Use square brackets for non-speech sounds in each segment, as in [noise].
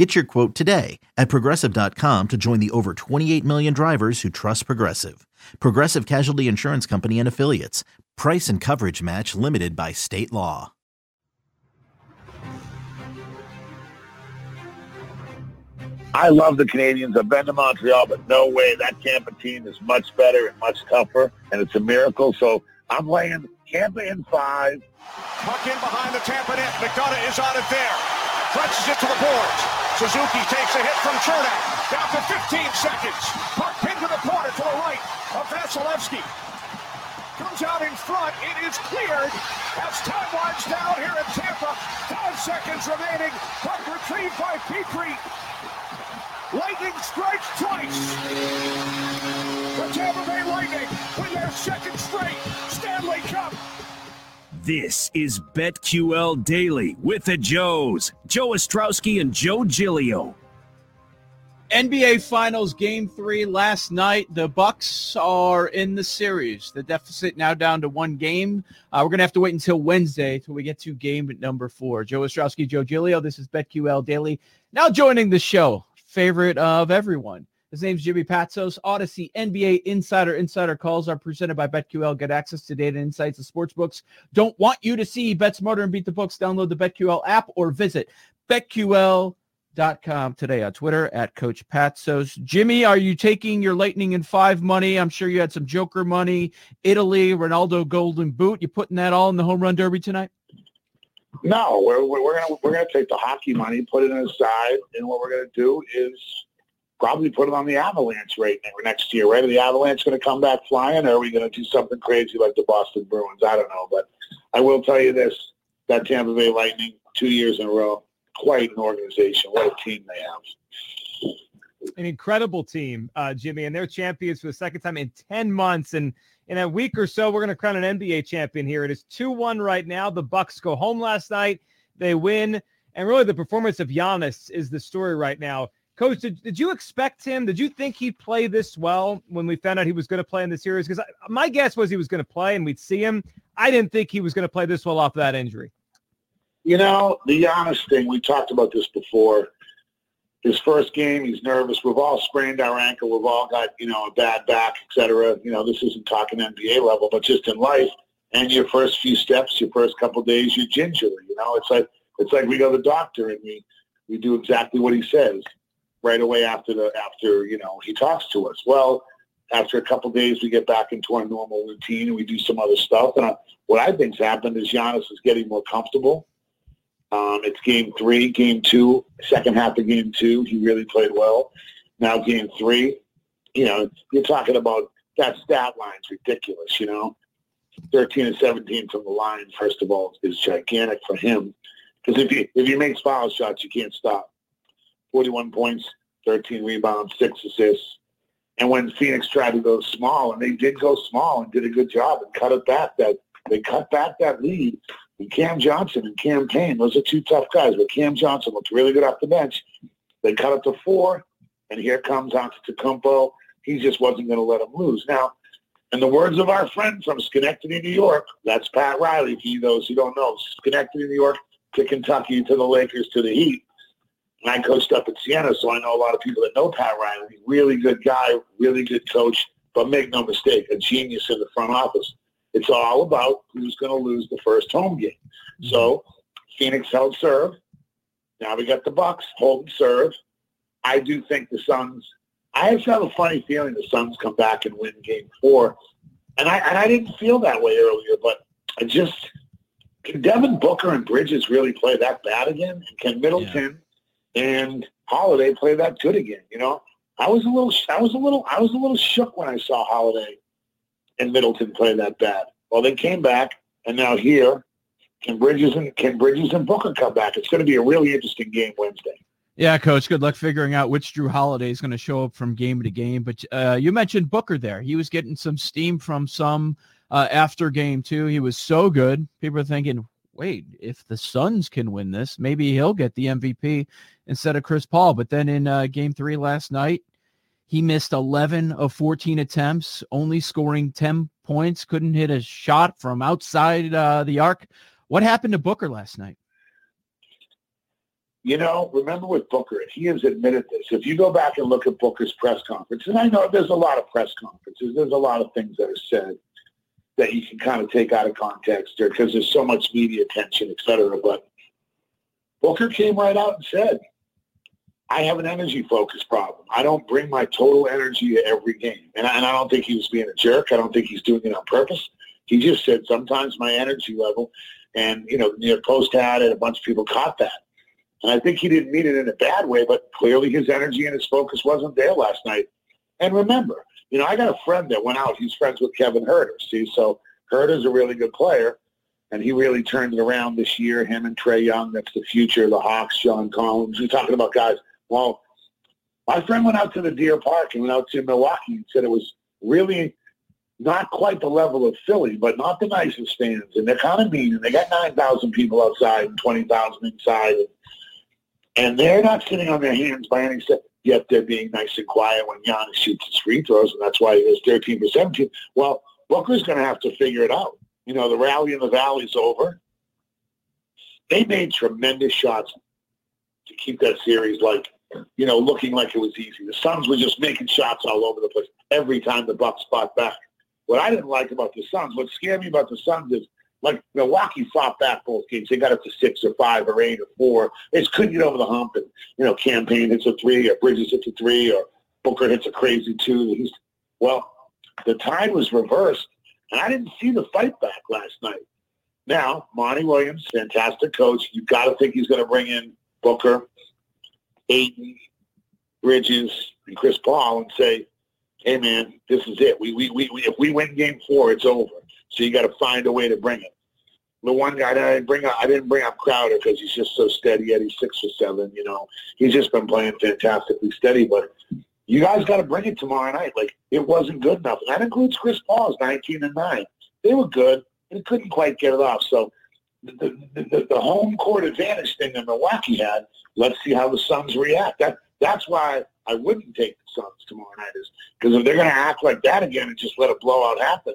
Get your quote today at progressive.com to join the over 28 million drivers who trust Progressive. Progressive Casualty Insurance Company and Affiliates. Price and coverage match limited by state law. I love the Canadians. I've been to Montreal, but no way. That Tampa team is much better and much tougher, and it's a miracle. So I'm laying Tampa in five. Puck in behind the Tampa net. McDonagh is on it there. Crunches it to the boards. Suzuki takes a hit from Cernak. Down to 15 seconds. Puck pinned to the corner to the right of Vasilevsky. Comes out in front. It is cleared as time winds down here in Tampa. Five seconds remaining. Puck retrieved by Petry. Lightning strikes twice. The Tampa Bay Lightning win their second straight Stanley Cup. This is BetQL Daily with the Joes, Joe Ostrowski and Joe Gilio. NBA Finals Game Three last night. The Bucks are in the series. The deficit now down to one game. Uh, we're gonna have to wait until Wednesday till we get to game number four. Joe Ostrowski, Joe Gilio. This is BetQL Daily. Now joining the show, favorite of everyone. His name's Jimmy Patsos. Audacy NBA Insider Insider calls are presented by BetQL. Get access to data insights and sports books. Don't want you to see Bet Smarter and Beat the Books. Download the BetQL app or visit BetQL.com today on Twitter at Coach Patsos. Jimmy, are you taking your Lightning in five money? I'm sure you had some Joker money. Italy, Ronaldo Golden Boot. You putting that all in the home run derby tonight? No, we're, we're, we're gonna we're gonna take the hockey money, put it aside, and what we're gonna do is probably put it on the Avalanche right next year. Right? Are the Avalanche going to come back flying, or are we going to do something crazy like the Boston Bruins? I don't know, but I will tell you this: that Tampa Bay Lightning, two years in a row, quite an organization. What a team they have. An incredible team, uh, Jimmy, and they're champions for the second time in ten months. And in a week or so, we're going to crown an NBA champion here. It is two-one right now. The Bucks go home last night. They win, and really the performance of Giannis is the story right now. Coach, did, did you expect him? Did you think he'd play this well when we found out he was going to play in the series? Because my guess was he was going to play and we'd see him. I didn't think he was going to play this well off of that injury. You know, the Giannis thing, we talked about this before. His first game, he's nervous. We've all sprained our ankle. We've all got, you know, a bad back, et cetera. You know, this isn't talking NBA level, but just in life. And your first few steps, your first couple days, you're gingerly. You know, it's like it's like we go to the doctor and we we do exactly what he says right away after the after you know he talks to us. Well, after a couple days, we get back into our normal routine and we do some other stuff. And uh, what I think's happened is Giannis is getting more comfortable. Um, it's game three, game two, second half of game two. He really played well. Now game three, you know, you're talking about that stat line's ridiculous. You know, 13 and 17 from the line, first of all, is gigantic for him. Because if you if he makes foul shots, you can't stop. 41 points, 13 rebounds, six assists. And when Phoenix tried to go small, and they did go small and did a good job and cut it back, that they cut back that lead. And Cam Johnson and Cam Payne, those are two tough guys. But Cam Johnson looked really good off the bench. They cut it to four, and here comes Antetokounmpo. He just wasn't going to let them lose. Now, in the words of our friend from Schenectady, New York, that's Pat Riley. For those who don't know, Schenectady, New York, to Kentucky, to the Lakers, to the Heat. And I coached up at Siena, so I know a lot of people that know Pat Riley. Really good guy, really good coach, but make no mistake, a genius in the front office. It's all about who's going to lose the first home game. Mm-hmm. So Phoenix held serve. Now we got the Bucks hold serve. I do think the Suns. I just have a funny feeling the Suns come back and win Game Four, and I and I didn't feel that way earlier, but I just can Devin Booker and Bridges really play that bad again? And can Middleton and Holiday play that good again. You know, I was a little, I was a little, I was a little shook when I saw Holiday and Middleton play that bad. Well, they came back, and now here, can Bridges and can Bridges and Booker come back? It's going to be a really interesting game Wednesday. Yeah, coach. Good luck figuring out which Jrue Holiday is going to show up from game to game. But uh, you mentioned Booker there. He was getting some steam from some uh, after game two. He was so good. People are thinking, wait, if the Suns can win this, maybe he'll get the MVP instead of Chris Paul. But then in uh, game three last night, he missed 11 of 14 attempts, only scoring 10 points, couldn't hit a shot from outside uh, the arc. What happened to Booker last night? You know, remember with Booker, he has admitted this. If you go back and look at Booker's press conference, and I know there's a lot of press conferences, there's a lot of things that are said that you can kind of take out of context there because there's so much media attention, et cetera. But Booker came right out and said, I have an energy focus problem. I don't bring my total energy to every game. And I, and I don't think he was being a jerk. I don't think he's doing it on purpose. He just said sometimes my energy level, and, you know, the post had it, a bunch of people caught that. And I think he didn't mean it in a bad way, but clearly his energy and his focus wasn't there last night. And remember, you know, I got a friend that went out. He's friends with Kevin Huerter. See, so Huerter's a really good player, and he really turned it around this year. Him and Trae Young, that's the future. Of the Hawks, John Collins. You're talking about guys. Well, my friend went out to the Deer Park and went out to Milwaukee and said it was really not quite the level of Philly, but not the nicest fans. And they're kind of mean, and they got 9,000 people outside and 20,000 inside. And and they're not sitting on their hands by any step, yet they're being nice and quiet when Giannis shoots his free throws, and that's why he is 13 for 17. Well, Booker's going to have to figure it out. You know, the rally in the valley's over. They made tremendous shots to keep that series like, you know, looking like it was easy. The Suns were just making shots all over the place every time the Bucks fought back. What I didn't like about the Suns, what scared me about the Suns is like Milwaukee fought back both games. They got up to six or five or eight or four. They just couldn't get over the hump. And, you know, Cam Payne hits a three or Bridges hits a three or Booker hits a crazy two. Well, the tide was reversed, and I didn't see the fight back last night. Now, Monty Williams, fantastic coach. You've got to think he's going to bring in Booker, Ayton, Bridges, and Chris Paul and say, hey, man, this is it. We, we, we, we, if we win game four, it's over. So you got to find a way to bring it. The one guy that I didn't bring up, I didn't bring up Crowder because he's just so steady. Yet he's six or seven. You know, he's just been playing fantastically steady. But you guys got to bring it tomorrow night. Like it wasn't good enough. And that includes Chris Paul's 19 and nine. They were good, and couldn't quite get it off. So the, the, the home court advantage thing that Milwaukee had. Let's see how the Suns react. That that's why I wouldn't take the Suns tomorrow night. Is because if they're going to act like that again and just let a blowout happen,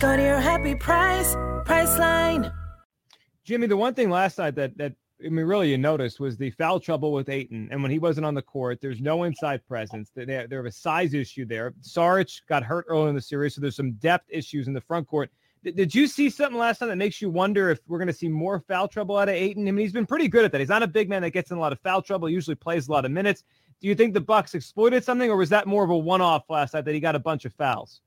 Go to your happy price, Priceline. Jimmy, the one thing last night that that I mean, really you noticed was the foul trouble with Ayton, and when he wasn't on the court, there's no inside presence. They, they, have a size issue there. Saric got hurt early in the series, so there's some depth issues in the front court. Did you see something last night that makes you wonder if we're going to see more foul trouble out of Ayton? I mean, he's been pretty good at that. He's not a big man that gets in a lot of foul trouble. He usually plays a lot of minutes. Do you think the Bucks exploited something, or was that more of a one-off last night that he got a bunch of fouls?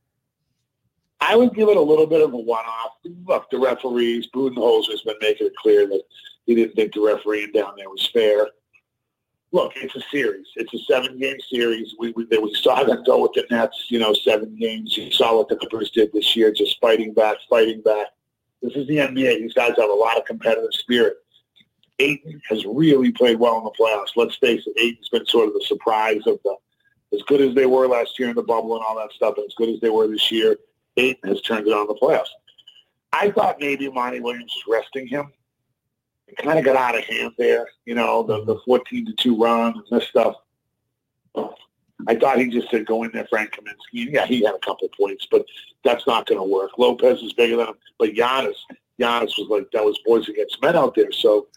I would give it a little bit of a one-off. Look, the referees, Budenholzer's been making it clear that he didn't think the refereeing down there was fair. Look, it's a series. It's a seven-game series. We, we, we saw them go with the Nets, you know, seven games. You saw what the Clippers did this year, just fighting back, fighting back. This is the NBA. These guys have a lot of competitive spirit. Ayton has really played well in the playoffs. Let's face it, Ayton's been sort of the surprise of the, as good as they were last year in the bubble and all that stuff, and as good as they were this year, Ayton has turned it on the playoffs. I thought maybe Monty Williams was resting him. It kind of got out of hand there, you know, the, the 14 to 2 run and this stuff. I thought he just said go in there, Frank Kaminsky. And Yeah, he had a couple points, but that's not going to work. Lopez is bigger than him, but Giannis, Giannis was like that was boys against men out there. So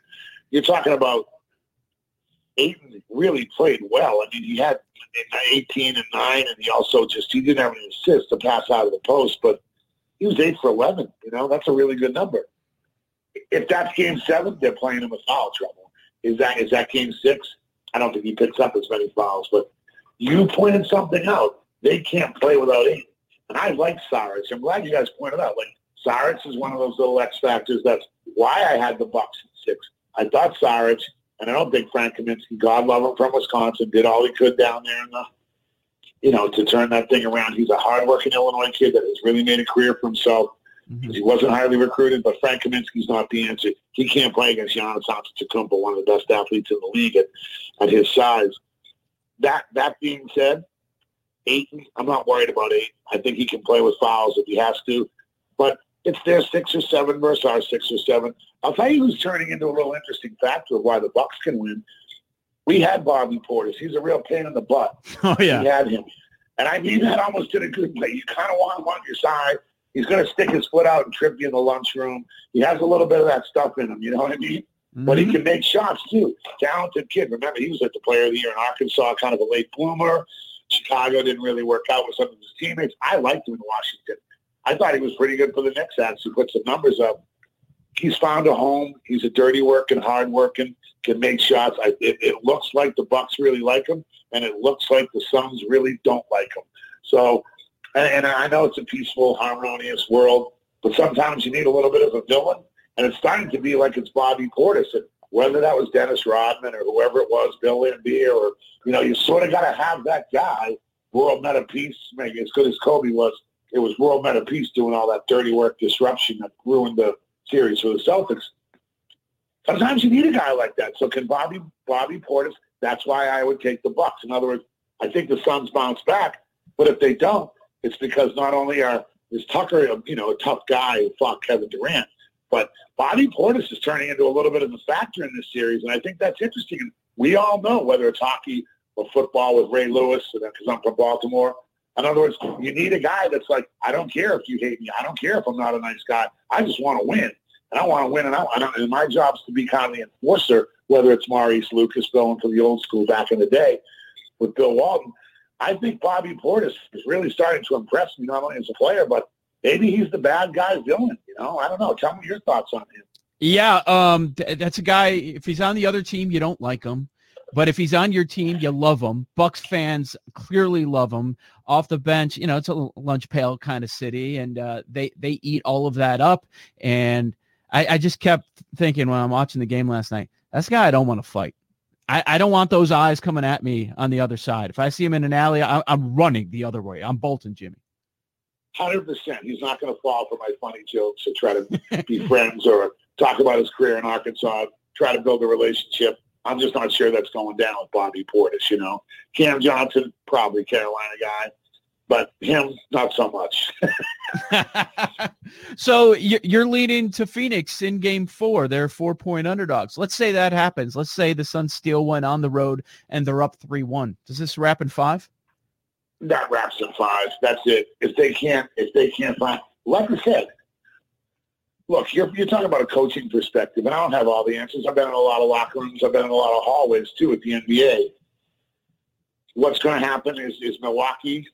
you're talking about Ayton really played well. I mean, he had 18 and 9, and he also just, he didn't have any assists to pass out of the post, but he was 8 for 11. You know, that's a really good number. If that's game seven, they're playing him with foul trouble. Is that is that game six? I don't think he picks up as many fouls, but you pointed something out. They can't play without Ayton. And I like Saric. I'm glad you guys pointed out. Like, Saric is one of those little X factors. That's why I had the Bucks at six. I thought Saric, and I don't think Frank Kaminsky, God love him from Wisconsin, did all he could down there in the, you know, to turn that thing around. He's a hardworking Illinois kid that has really made a career for himself. Mm-hmm. He wasn't highly recruited, but Frank Kaminsky's not the answer. He can't play against Giannis Antetokounmpo, one of the best athletes in the league at, at his size. That that being said, Ayton, I'm not worried about Ayton. I think he can play with fouls if he has to. But it's their six or seven versus our six or seven. I'll tell you who's turning into a little interesting factor of why the Bucks can win. We had Bobby Portis. He's a real pain in the butt. [laughs] Oh yeah, we had him, and I mean that almost in a good way. You kind of want him on your side. He's going to stick his foot out and trip you in the lunchroom. He has a little bit of that stuff in him. You know what I mean? Mm-hmm. But he mm-hmm. can make shots too. Talented kid. Remember, he was at the Player of the Year in Arkansas, kind of a late bloomer. Chicago didn't really work out with some of his teammates. I liked him in Washington. I thought he was pretty good for the Knicks. Actually, put some numbers up. He's found a home. He's a dirty working, hard working, can make shots. I, it, it looks like the Bucks really like him, and it looks like the Suns really don't like him. So, and, and I know it's a peaceful, harmonious world, but sometimes you need a little bit of a villain, and it's starting to be like it's Bobby Portis. And whether that was Dennis Rodman or whoever it was, Bill Laimbeer, or you know, you sort of got to have that guy. World Metta Peace, maybe as good as Kobe was, it was World Metta Peace doing all that dirty work disruption that ruined the series for the Celtics. Sometimes you need a guy like that. So can Bobby Bobby Portis? That's why I would take the Bucks. In other words, I think the Suns bounce back, but if they don't, it's because not only are is Tucker, you know, a tough guy who fought Kevin Durant, but Bobby Portis is turning into a little bit of a factor in this series, and I think that's interesting. We all know whether it's hockey or football with Ray Lewis, because I'm from Baltimore, in other words, you need a guy that's like, I don't care if you hate me. I don't care if I'm not a nice guy. I just want to win. And I want to win. And, I, and my job is to be kind of the enforcer, whether it's Maurice Lucas going for the old school back in the day with Bill Walton. I think Bobby Portis is really starting to impress me, not only as a player, but maybe he's the bad guy villain. You know, I don't know. Tell me your thoughts on him. Yeah, um, th- that's a guy. If he's on the other team, you don't like him. But if he's on your team, you love him. Bucks fans clearly love him. Off the bench, you know, it's a lunch pail kind of city, and uh, they they eat all of that up. And I, I just kept thinking when I'm watching the game last night, that's guy I don't want to fight. I, I don't want those eyes coming at me on the other side. If I see him in an alley, I, I'm running the other way. I'm bolting Jimmy. Hundred percent. He's not going to fall for my funny jokes or try to be [laughs] friends or talk about his career in Arkansas. Try to build a relationship. I'm just not sure that's going down with Bobby Portis, you know. Cam Johnson, probably Carolina guy, but him, not so much. [laughs] so you're leading to Phoenix in game four. They're four-point underdogs. Let's say that happens. Let's say the Suns steal one on the road and they're up 3-1. Does this wrap in five? That wraps in five. That's it. If they can't, if they can't find, like I said, look, you're, you're talking about a coaching perspective, and I don't have all the answers. I've been in a lot of locker rooms. I've been in a lot of hallways, too, at the NBA. What's going to happen is, is Milwaukee.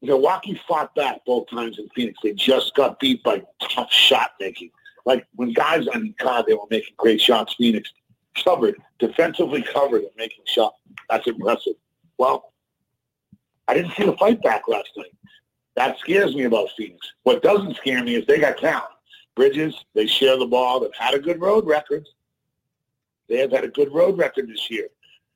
Milwaukee fought back both times in Phoenix. They just got beat by tough shot making. Like when guys on God, they were making great shots. Phoenix covered, defensively covered and making shots. That's impressive. Well, I didn't see the fight back last night. That scares me about Phoenix. What doesn't scare me is they got talent. Bridges, they share the ball. They've had a good road record. They have had a good road record this year.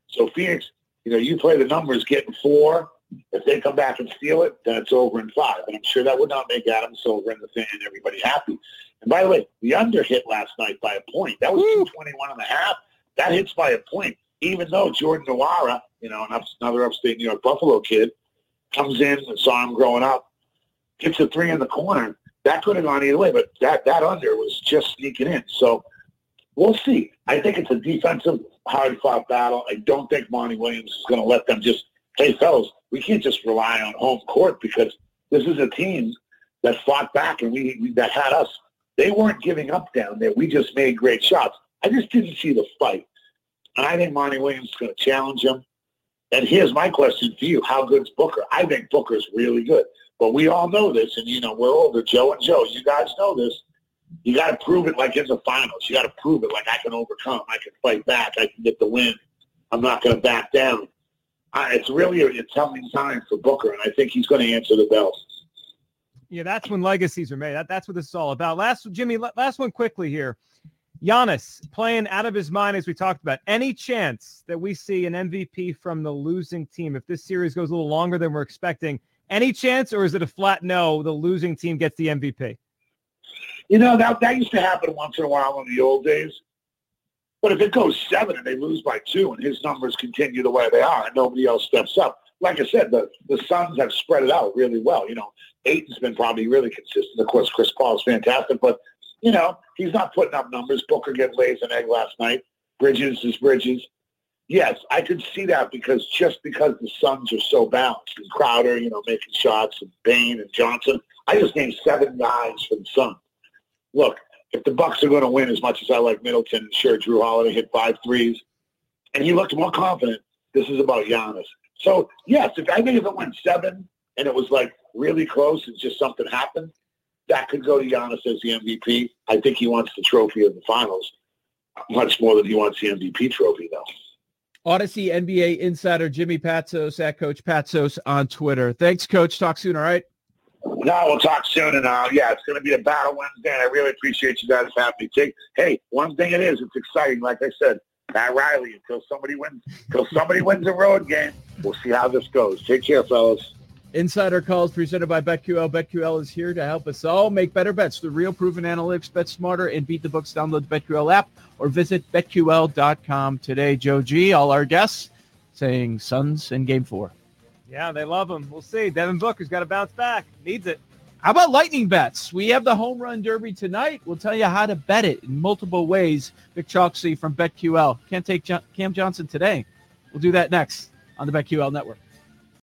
So Phoenix, you know, you play the numbers, getting four. If they come back and steal it, then it's over in five. And I'm sure that would not make Adam Silver and the fan and everybody happy. And by the way, the under hit last night by a point. That was 221 and a half. That hits by a point. Even though Jordan Nwora, you know, another upstate New York Buffalo kid, comes in and saw him growing up, gets a three in the corner, that could have gone either way, but that, that under was just sneaking in. So we'll see. I think it's a defensive, hard-fought battle. I don't think Monty Williams is going to let them just, hey, fellas, we can't just rely on home court because this is a team that fought back and we, we that had us. They weren't giving up down there. We just made great shots. I just didn't see the fight. And I think Monty Williams is going to challenge him. And here's my question for you. How good's Booker? I think Booker's really good. But we all know this, and you know we're older. Joe and Joe, you guys know this. You got to prove it like it's a finals. You got to prove it like I can overcome. I can fight back. I can get the win. I'm not going to back down. it's really a, telling sign for Booker, and I think he's going to answer the bell. Yeah, that's when legacies are made. That, that's what this is all about. Last, Jimmy, last one quickly here. Giannis playing out of his mind, as we talked about. Any chance that we see an MVP from the losing team if this series goes a little longer than we're expecting? Any chance, or is it a flat no? The losing team gets the MVP. You know that that used to happen once in a while in the old days. But if it goes seven and they lose by two, and his numbers continue the way they are, and nobody else steps up, like I said, the the Suns have spread it out really well. You know, Ayton's been probably really consistent. Of course, Chris Paul's fantastic, but you know, he's not putting up numbers. Booker get lays an egg last night. Bridges is Bridges. Yes, I could see that because just because the Suns are so balanced and Crowder, you know, making shots and Payne and Johnson. I just named seven guys for the Suns. Look, if the Bucks are going to win as much as I like Middleton, and sure, Jrue Holiday hit five threes, and he looked more confident. This is about Giannis. So yes, if I think if it went seven and it was like really close and just something happened, that could go to Giannis as the MVP. I think he wants the trophy of the finals much more than he wants the MVP trophy, though. Audacy NBA insider Jimmy Patsos at Coach Patsos on Twitter. Thanks, Coach. Talk soon, all right? No, we'll talk soon. And uh, yeah, it's going to be a battle Wednesday. And I really appreciate you guys having me. Take, hey, one thing it is, it's exciting. Like I said, Pat Riley until somebody wins. Until somebody wins a road game, we'll see how this goes. Take care, fellas. Insider calls presented by BetQL. BetQL is here to help us all make better bets. The real proven analytics, bet smarter, and beat the books. Download the BetQL app or visit betql.com today. Joe G, all our guests saying Suns in game four. Yeah, they love him. We'll see. Devin Booker's got to bounce back. Needs it. How about lightning bets? We have the home run derby tonight. We'll tell you how to bet it in multiple ways. Vic Chalksey from BetQL. Can't take Cam Johnson today. We'll do that next on the BetQL network.